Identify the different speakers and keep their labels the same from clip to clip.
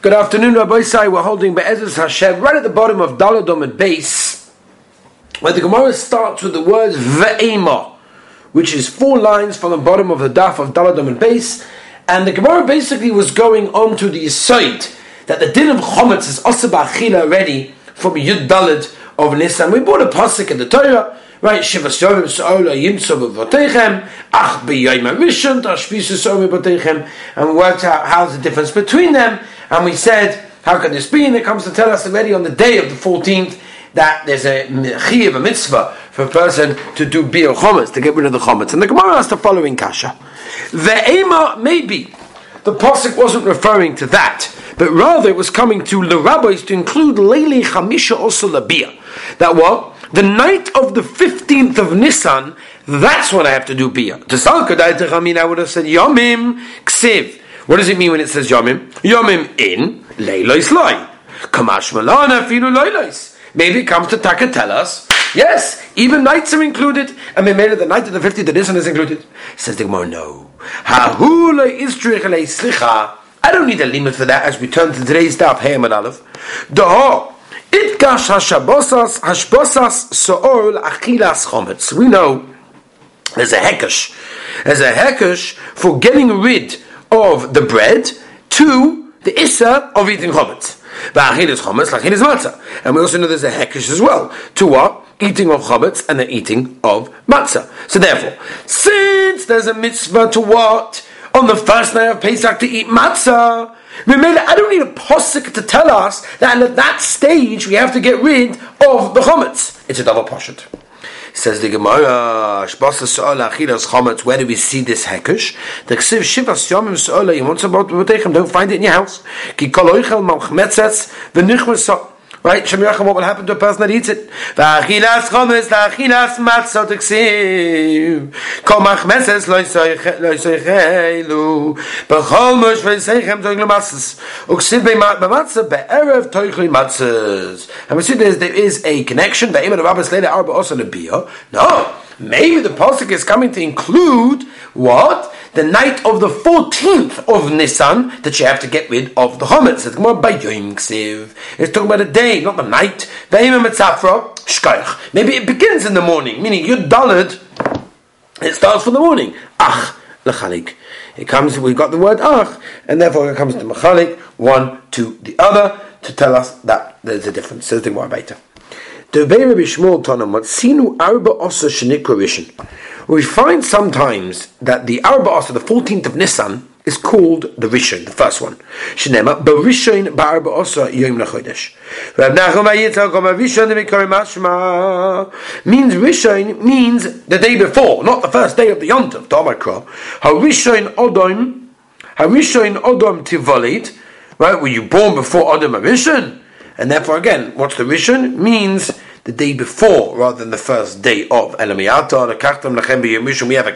Speaker 1: Good afternoon, Rabbi Sai. We're holding Be'ezus Hashem right at the bottom of Daladom and base, where the Gemara starts with the words Ve'ema, which is four lines from the bottom of the daf of Daladom and base, and the Gemara basically was going on to the side that the din of Chometz is Osaba Achila already from Yud Dalad of Nisan. We brought a pasuk in the Torah, right? Shivas Yovim Sa'ola Yimtso B'Votechem, Ach B'Yoyim HaRishon, Tashvisu Sa'ola B'Votechem, and we worked out how's the difference between them, and we said, how can this be? And it comes to tell us already on the day of the 14th that there's a chiyav, a mitzvah for a person to do bir chometz, to get rid of the chometz. And the Gemara has the following kasha. The ema, maybe, the Pasuk wasn't referring to that, but rather it was coming to the rabbis to include Leili Chamisha also labia. That what? The night of the 15th of Nisan, that's when I have to do bia. To Salkadai I would have said Yomim Ksiv. What does it mean when it says Yomim? Yomim in Leilois Loi. Kamash Malana Filu Leilois. Maybe it comes to Taka tell us, yes, even nights are included, and we made it the night of the 50th, the Nisan is included. Says the Gemara, no. I don't need a limit for that as we turn to today's daf, Hey and Aleph. Doho. Itgash hashabosas hashbosas so'ol achilas chometz. We know there's a hekesh. There's a hekesh for getting rid of the bread to the issa of eating chometz. V'achil is chometz, lachil is matzah. And we also know there's a hekesh as well. To what? Eating of chometz and the eating of matzah. So therefore, since there's a mitzvah to what? On the first night of Pesach to eat matzah, I don't need a posik to tell us that at that stage we have to get rid of the chometz. It's a double poshet. Says the Gemara, Shbasa Sa'ala Achilas Chometz, where do we see this hekesh? The Ksiv Shivas Yomim Sa'ala, you want don't find it in your house. Ki Kol Oichel Malchmetzetz, V'nichmer Right? Shem what will happen to a person that eats it? V'achilas v'achilas matzot. Kol machmeses lo. B'chol. Uksiv b'matzah be'erev. And we see there is a connection. The Emer of Abbas later. No. Maybe the Pasuk is coming to include what? The night of the 14th of Nisan that you have to get rid of the chometz. It's talking about the day, not the night. Maybe it begins in the morning, meaning you're dulled. It starts from the morning. Ach, lechalik. It comes, we've got the word ach, and therefore it comes to machalik, one to the other, to tell us that there's a difference. Says the Gemara Baita. The Rabbi Shmuel Tonam, what arba osa shenikra rishon we find sometimes that the Arba Asa, the 14th of Nisan, is called the Rishon, the first one. Shnema, Barishon Ba'arba Asa Yom Nachodesh. Rab Nachum Vayitzak Omer Rishon Mashma means Rishon means the day before, not the first day of the Yom Tov, Tomakra. Harishon Odom, Harishon Odom Tivolit, right? Were you born before Odom Rishon? And therefore, again, what's the Rishon? Means the day before rather than the first day of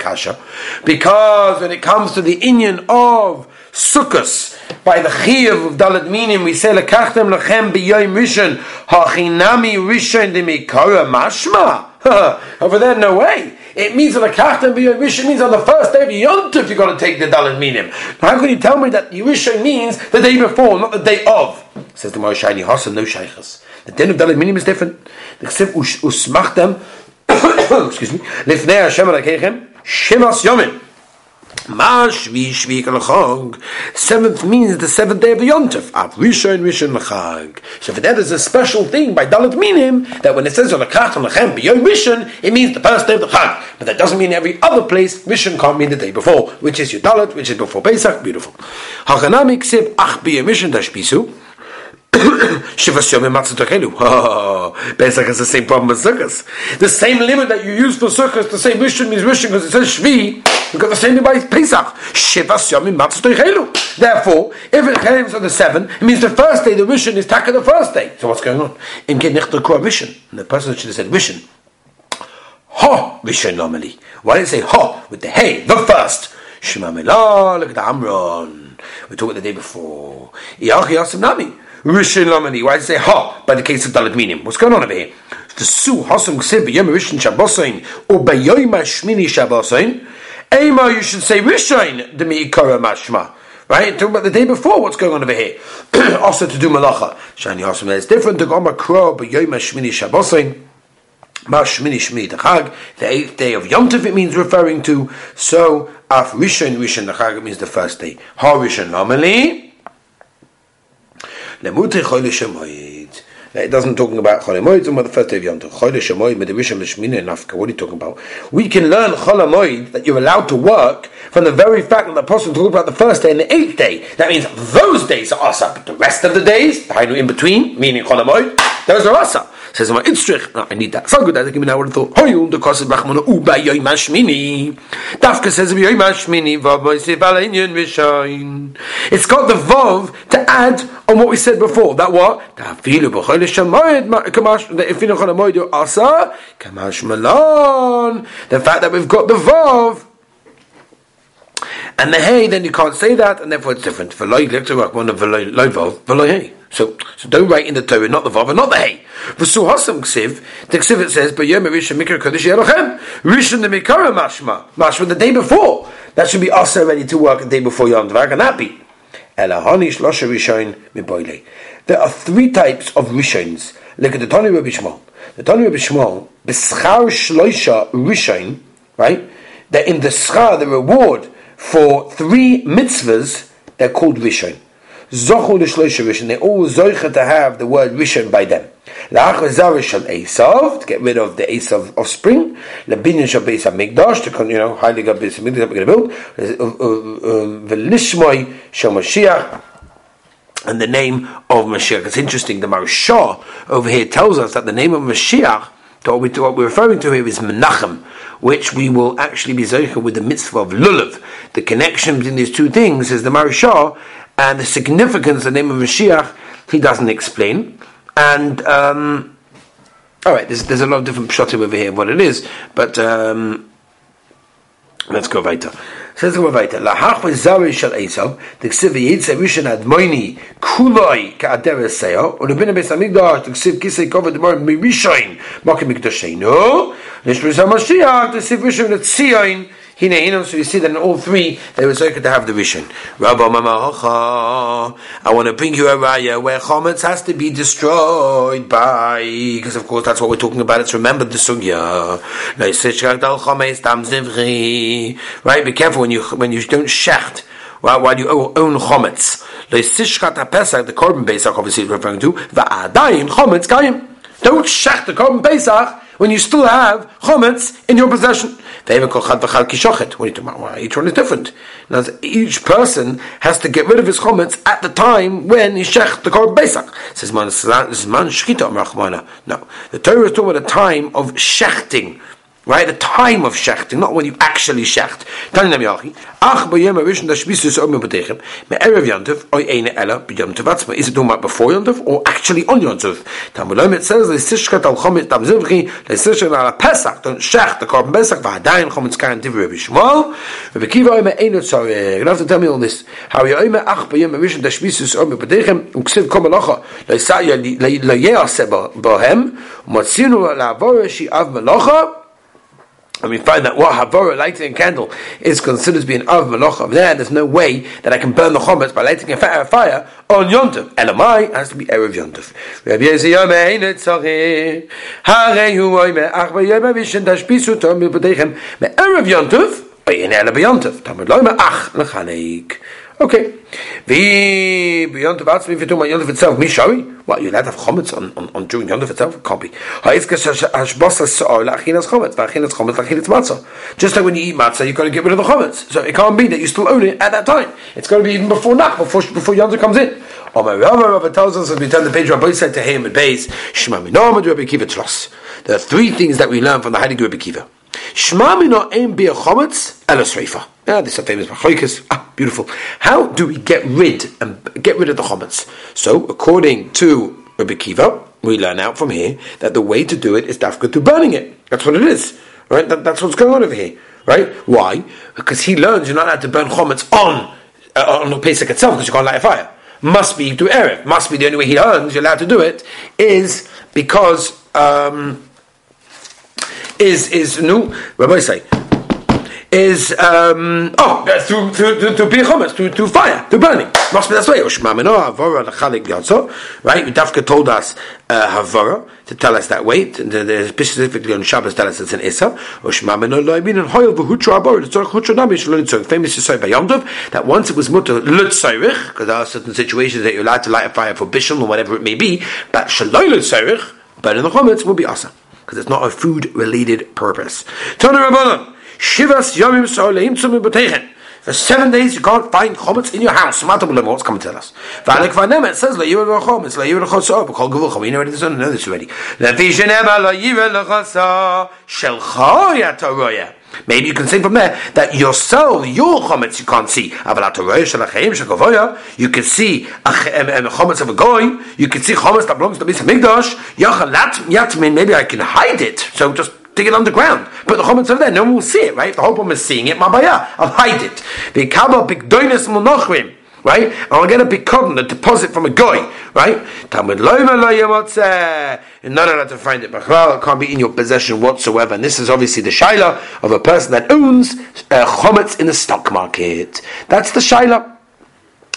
Speaker 1: kasha. Because when it comes to the Inyan of Sukkot, by the Chiyav of Dalet Minim, we say Lekachtam Lechem B'Yom Rishon, Hachinami Rishon Mashma. Over there, no way. It means on the Yerusha means on the first day of Yom Tov you've got to take the Dalet Minim. How can you tell me that Yerusha means the day before, not the day of? Says the Moshe Shiny Hasan, no Shaykhas. The din of Dalet Minim is different. The Ksiv Usmachtem, excuse me, Lifnei Hashem Rakechem, Shivas Yomim. Mashvi Shvi Kalachog. Seventh means the seventh day of the Yontef. Av Rishon Rishon Lachag. So for that is a special thing by Dalit Minim that when it says on the Kach on Lachem B'Yom Rishon, it means the first day of the Chag. But that doesn't mean every other place Rishon can't mean the day before, which is your Dalit, which is before Pesach. Beautiful. Hachanami Ksib Ach B'Yom Rishon Tashpisu. Yomim Matzah Tochelu. Pesach has the same problem as Sukkot. The same limit that you use for Sukkot, the same Rishon means Rishon because it says Shvi, got the same by Pesach. Yomim Matzah Tochelu. Therefore, if it comes on the seven, it means the first day, the Rishon is Taka the first day. So what's going on? In Genichta Kor Rishon. The person should have said Rishon. Ho Rishon normally. Why did it say Ho with the Hey, the first? Shema Milah, look at the Amron. We talked the day before. Iyach Yasim Nami. Rishon Lamani. Why does it say ha by the case of Dalit Minim? What's going on over here? The Su Hasam Ksib Yom Rishon Shabbosain or Bayoyma Shmini Shabbosain. Ema, you should say Rishon the Miikara Mashma. Right? Talking about the day before, what's going on over here? also to do malacha. Shani also it's different. The Gomar Kro, but Yom Shmini Shabbosin. Mashmini Shmini Chag, the eighth day of Yom Tov it means referring to. So, Af Rishon, Rishon Chag it means the first day. Ha Rishon normally. It doesn't talking about Chol Moed, about the first day of Yom Tov. Chol Shemoyed, Medivishim Lishmina and Nafka. What are you talking about? We can learn Chol Moed that you're allowed to work from the very fact that the Apostle talked about the first day and the eighth day. That means those days are Asa, but the rest of the days, the in between, meaning Chol Moed, those are Asa. Says my Itzrich, no, I need that. So good, I think I would thought, Hoyul, the Bachmona, Uba. Dafka says. It's got the Vav to add on what we said before. That what? Shamoyed, Kamash, the Asa, Kamash. The fact that we've got the Vav, and the hey, then you can't say that, and therefore it's different. V'loy, one of v'loy, vav, v'loy hey. So, so don't write in the Torah, not the Vav not the Hey. V'su hasam ksiv, the ksiv it says, but B'yom rishon mikra kodesh yerochem, rishon the mikara mashma, mashma the day before. That should be also ready to work the day before Yom Tov. How can that be? Shlosha rishon miboile. There are three types of rishons. Look at the Tani Rabbi Shmuel. The Tani Rabbi Shmuel, b'schar shloisha rishon, right? That in the schar, the reward for three mitzvahs, they're called rishon. Zochu l'shloisha rishon. They always zoicha to have the word rishon by them. La'achar zarish al Esav to get rid of the Esav offspring. Lebinyan shal beis hamikdash to you know highly got beis hamikdash we're going to build. V'lishmoy shal Mashiach and the name of Mashiach. It's interesting. The Maharsha over here tells us that the name of Mashiach, what, we, what we're referring to here is Menachem, which we will actually be zoicha with the mitzvah of Lulav. The connection between these two things is the Maharsha and the significance, the name of Mashiach, he doesn't explain. And um, all right, there's, there's a lot of different pshatim over here what it is, but um, let's go weiter. Says go weiter. Lahach v'zari shel Esav, the ksiv yitzeh rishon admoini kuloi ka'ader eseyo, u'lebina beis amigdash, the ksiv kisei koved demor mirishoin, makim mikdasheinu, nishbris HaMashiach, the ksiv rishon etzion, Hine so you see that in all three they were circuit to have the vision. Rabba Mamacha, I want to bring you a raya where chometz has to be destroyed by, because of course that's what we're talking about. It's remember the sugya. Right, be careful when you when you don't shecht. Well, while you own chometz, the korban pesach obviously is referring to va'adayin chometz kayim. Don't shecht the korban pesach when you still have chometz in your possession. About? Each one is different. Now, each person has to get rid of his chometz at the time when he shech the korban pesach. Says man, shchita No, the Torah is talking about a time of shechting right? The time of shechting, not when you actually shecht. Tani. Ach me'erev yontif oy eine tov Is it before yontif or actually on yontif? Talmudom it says le'sishkat al chomit tam zivchi le'sishkat al pesach shecht the korban pesach Kiva eine. You have to tell me all this. Ach b'techem uksiv le'yeh bohem u'matzinu la'avor shi'av melacha and we find that what Havora, lighting a candle, is considered to be an Av Melocha. There, there's no way that I can burn the Chometz by lighting a fire on Yontif. Elamai has to be Erev Yontif. Rabbi Yeziyah Me'enet Tzachir, Harei Hu Oime, Ach B'yom Avishin Tashpisu Tom B'dechem, Me'erev Yontif, Okay. The beyond the Batzmi, if you're talking about Yontif itself, Mishari, what, you're allowed to have chometz on, on, on during Yontif itself? It can't be. Just like when you eat matzah, you've got to get rid of the chometz. So it can't be that you still own it at that time. It's got to be even before Nach, before, before Yontif comes in. Or my Rava, Rava tells us as we turn the page, Rabbi said to him at base, Shema Minamad Rabbi Kiva Tros. There are three things that we learn from the Heilige Rabbi Kiva. Shema Minamad Ein Bia Chometz, Elos Reifa. Ah, this is a famous Machoikas. Ah, beautiful. How do we get rid and get rid of the chometz? So, according to Rabbi Kiva, we learn out from here that the way to do it is dafka to burning it. That's what it is, right? That, that's what's going on over here, right? Why? Because he learns you're not allowed to burn chometz on uh, on the Pesach itself because you can't light a fire. Must be to erev. Must be the only way he learns you're allowed to do it is because um, is is no. Rabbi say is um, oh through through through, through chometz, through through fire, through burning. Must be that way. Right? Dafka told us uh, to tell us that way. Specifically on Shabbos, tell us it's an Issa. Famous to say by Yom Tov that once it was mutter lutzayrich, because there are certain situations that you're allowed to light a fire for bishul or whatever it may be, but shaloi lutzayrich, but in the chometz will be asa because it's not a food related purpose. Shivas Yomim Soleim. For seven days you can't find chometz in your house. What's coming to tell us? It says le'yivah l'chometz le'yivah l'chosah b'kol gevucha. We know this. Know this already. L'chosah shelcha. Maybe you can say from there that yourself, your chometz you can't see. You can see a chometz of a goy. You can see chometz that belongs to the Mikdash. Maybe I can hide it. So just dig it underground. But the chometz over there, no one will see it, right? The whole problem is seeing it. Mabaya, I'll hide it. Right? And I'll get a cotton, a deposit from a guy, right? Talmud loima lo You're not allowed to find it. Bachral, it can't be in your possession whatsoever. And this is obviously the shaila of a person that owns uh, chometz in the stock market. That's the shaila.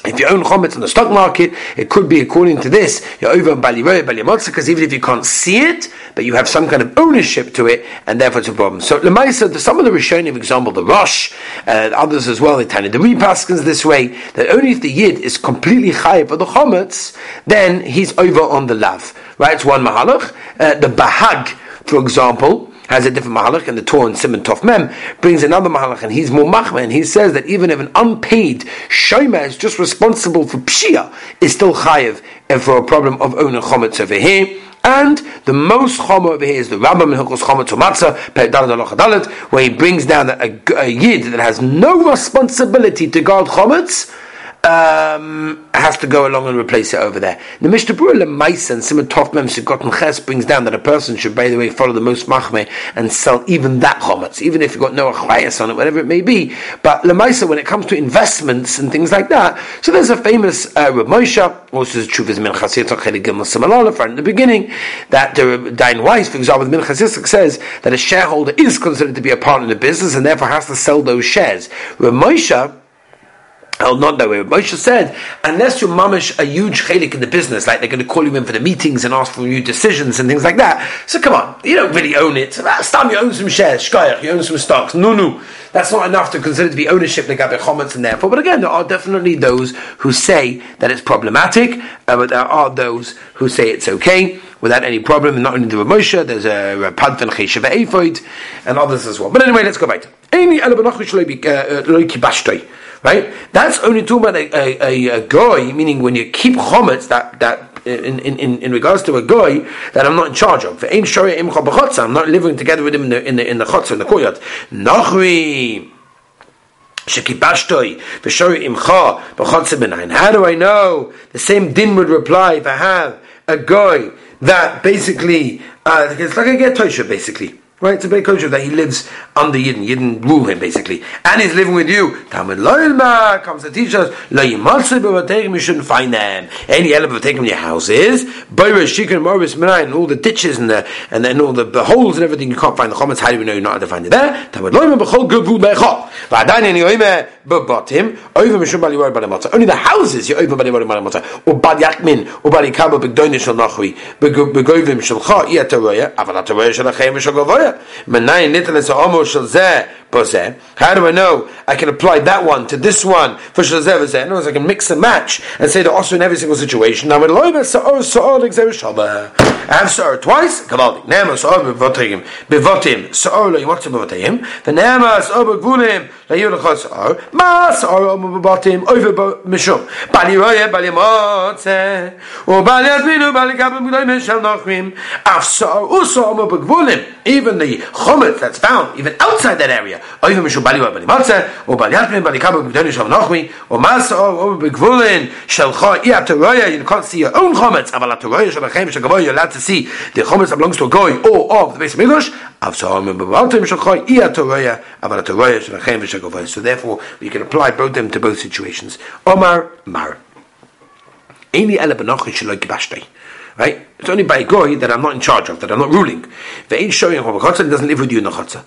Speaker 1: If you own chometz in the stock market, it could be according to this, you're over baliroy, balimotza, because even if you can't see it, but you have some kind of ownership to it, and therefore it's a problem. So Lemaisa, some of the Rishonim, example, the Rosh, uh, others as well, they tell the repaskins this way, that only if the Yid is completely chayiv for the chometz, then he's over on the lav. Right? It's one mahalach. Uh, the Bahag, for example, has a different mahalach, and the Torah and Simon Tov Mem brings another mahalach, and he's more machman. He says that even if an unpaid shomer is just responsible for pshia, is still chayiv and for a problem of owning chometz over here. And the most chomer over here is the Rambam in Hilchos Chomer Matzah, where he brings down a, a yid that has no responsibility to guard chometz um, has to go along and replace it over there. The Mishnah Berurah Lemaisa and Simon Tofmem Sukkot Ches brings down that a person should, by the way, follow the most machme and sell even that chometz, even if you've got no achayas on it, whatever it may be. But Lemaisa, when it comes to investments and things like that, so there's a famous uh, Rav Moshe, also the truth is Minchas Yitzchak Chelik Gimel Simalala, right in the beginning, that the Dayan Weiss, for example, the Minchas Yitzchak says that a shareholder is considered to be a partner in the business and therefore has to sell those shares. Rav Moshe Oh, not that way. Moshe said, unless you're mamish a huge chelik in the business, like they're going to call you in for the meetings and ask for new decisions and things like that. So come on, you don't really own it. Ah, Last time you own some shares, you own some stocks. No, no, that's not enough to consider to be ownership. They got their comments and therefore. But again, there are definitely those who say that it's problematic, uh, but there are those who say it's okay without any problem. And Not only the Moshe, there's uh, a Padvan Cheshav Efoid and others as well. But anyway, let's go back. Right? That's only talking about a, a, a, goy, meaning when you keep chometz, that that in, in, in regards to a guy that I'm not in charge of. I'm not living together with him in the in the in the chotzer, in the courtyard. Nachri. How do I know? The same din would reply if I have a guy that basically, uh, it's like a get basically. Right, it's a big kosher that he lives under Yidden. Yidden rule him basically, and he's living with you. Talmud Loilma comes to teach us you shouldn't find them. Any element of taking in your houses, Boris, Shikon, Morris, and all the ditches and the and then all the, the holes and everything. You can't find the comments. How do we know you're not able to find it there? Talmud Loilma b'chol gavul becha. V'adayin any oime b'batim over mishum bali bali matzah. Only the houses you're over bali bali matzah. Or bad yakmin or bali kabo b'gdoinish shal nachri b'govim shalcha מנין ניטל איזה אומו של זה how do I know I can apply that one to this one? For Shazeh V'zeh? In other words, I can mix and match and say the also in every single situation. Now, I have Sa'or twice, Kavaldik. Nema Sa'or Bevotim, Bevotim, Sa'or Lo Yimotim Bevotim, V'nema Sa'or Begvulim, La Yudachot Sa'or, Ma Sa'or Bevotim, Oive Mishum, Bali Roye, Bali Motze, U Bali Adminu, Bali Kabim Gdoim, Shal Nochrim, Af Sa'or, U Sa'or Begvulim, even the chomet that's found even outside that area. Oiv mishu bali wa bali matzah, or bali hatmin bali kabu b'gdoni shal nochmi, or masa or b'gvulin shel cha iya teroya. You can't see your own chometz, aval teroya shel achem shel gavoy. You're allowed to see the chometz that belongs to goy or of the base of Midrash. Av sa'om b'vatim shel cha iya teroya, aval teroya shel achem shel gavoy. So therefore, we can apply both them to both situations. Omar Mar. Any ele benochi sheloi kibashtei. Right? It's only by goy that I'm not in charge of, that I'm not ruling. The ain't showing Chabachotza doesn't live with you in the Chotza.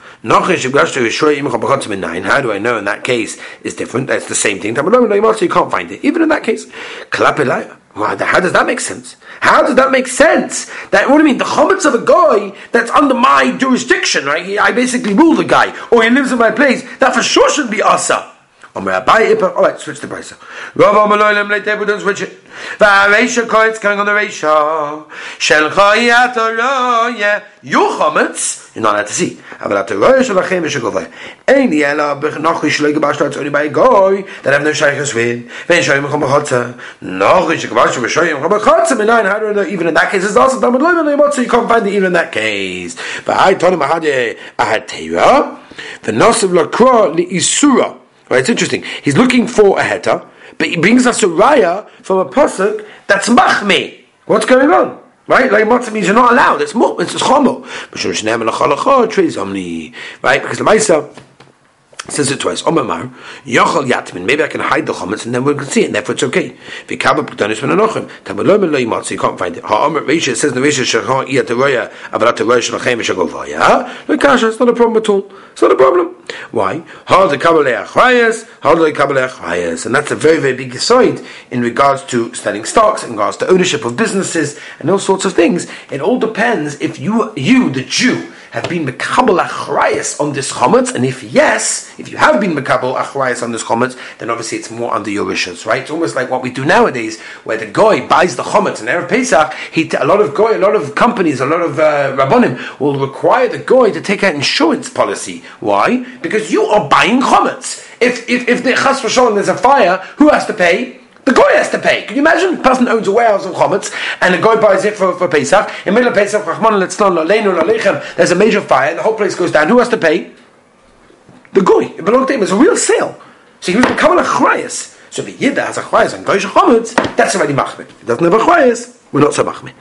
Speaker 1: How do I know in that case is different? That's the same thing. You can't find it. Even in that case. How does that make sense? How does that make sense? That what do you mean? The chometz of a guy that's under my jurisdiction, right? I basically rule the guy, or he lives in my place. That for sure should be asa. All right, switch the price. Rav Amalolim let don't switch it. Va'areisha koitz going on the reisha. Shel chayat Your chametz, you're not allowed to see. Aval atoroya shalachem v'shegovay. Ein yela b'chnochi shloi gebash it's only by a goy that have no shaychus with. Ve'en shoyim chom b'chotza. Nochi shegebash v'shoyim chom b'chotza. Menayin, how do even in that case it's also tamad loy v'leimot, so you can't find it even in that case. Va'ai tonim ahad ahad teira. V'nosiv lakro li'isura. Right, it's interesting. He's looking for a heta, but he brings us a raya from a pasuk that's machme. What's going on? Right? Like matzah means you're not allowed. It's more. It's chomo. Right? Because the Maisa says it twice. Omar Yochel Yatmin. Maybe I can hide the chometz and then we can see it, and therefore it's okay. Vikaba Pekdanis Menachim. Tamalom Eloi Matzah. You can't find it. Ha'omer Reisha says the Reisha Shachon Iya Teroya Avarat Teroya Shalachem Shagovaya. Look, Kasha, it's not a problem at all. It's not a problem. Why? The Kabbalah Achrayas. How the Kabbalah Achrayas. And that's a very, very big side in regards to studying stocks, in regards to ownership of businesses, and all sorts of things. It all depends if you, you, the Jew, have been mekabel achrayas on this chometz, and if yes, if you have been mekabel achrayas on this chometz, then obviously it's more under your wishes, right? It's almost like what we do nowadays, where the guy buys the chometz and erev Pesach. He a lot of goy, a lot of companies, a lot of uh, rabbonim will require the guy to take out insurance policy. Why? Because you are buying chometz. If if if the chas there's a fire, who has to pay? The guy has to pay. Can you imagine? A person owns a warehouse of chometz, and the guy buys it for, for Pesach. In the middle of Pesach, there's a major fire, and the whole place goes down. Who has to pay? The guy. It belonged to him. It's a real sale. So he was becoming a chrayas. So a yidda has a chrayas and goyish chometz, that's already machmir. If he doesn't have a chrayas, we're not so machmir.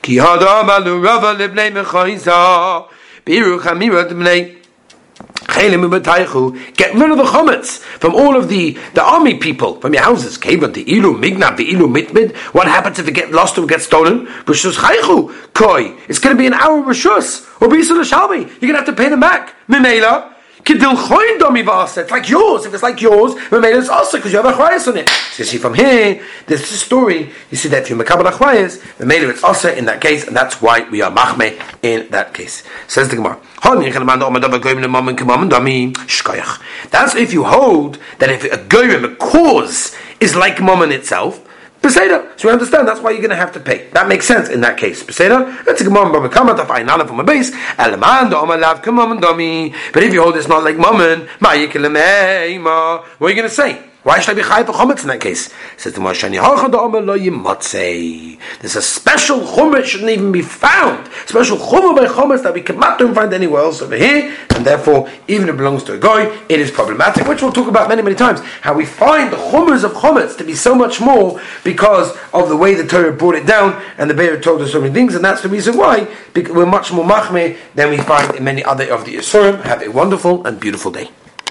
Speaker 1: Ki hadam alu rava libnei biru chamira libnei Get rid of the chometz from all of the, the army people, from your houses. The ilu mignab, the ilu mitmid. What happens if it get lost or get stolen? Koi. It's going to be an hour rishus. Or bisul. You're going to have to pay them back. It's like yours. If it's like yours, it's also because you have a chayas on it. So you see from here, this is story. You see that if you makabel achayas, it's also in that case, and that's why we are machme in that case. Says the Gemara. That's if you hold that if a goyim, a cause, is like mammon itself, Beseder. So we understand that's why you're going to have to pay. That makes sense in that case. Beseder. Let's go on Baba Kama to find out from a base. Alaman do Omalav Kamam Domi. But if you hold it's not like Mammon, what are you going to say? Why should I be chayiv for chometz in that case? Says the Moshe There's a special chometz shouldn't even be found. Special chometz by chometz that we cannot find anywhere else over here, and therefore, even if it belongs to a guy, it is problematic. Which we'll talk about many, many times. How we find the chometz of chometz to be so much more because of the way the Torah brought it down, and the Be'er told us so many things, and that's the reason why we're much more machmeh than we find in many other of the Yisurim. Have a wonderful and beautiful day.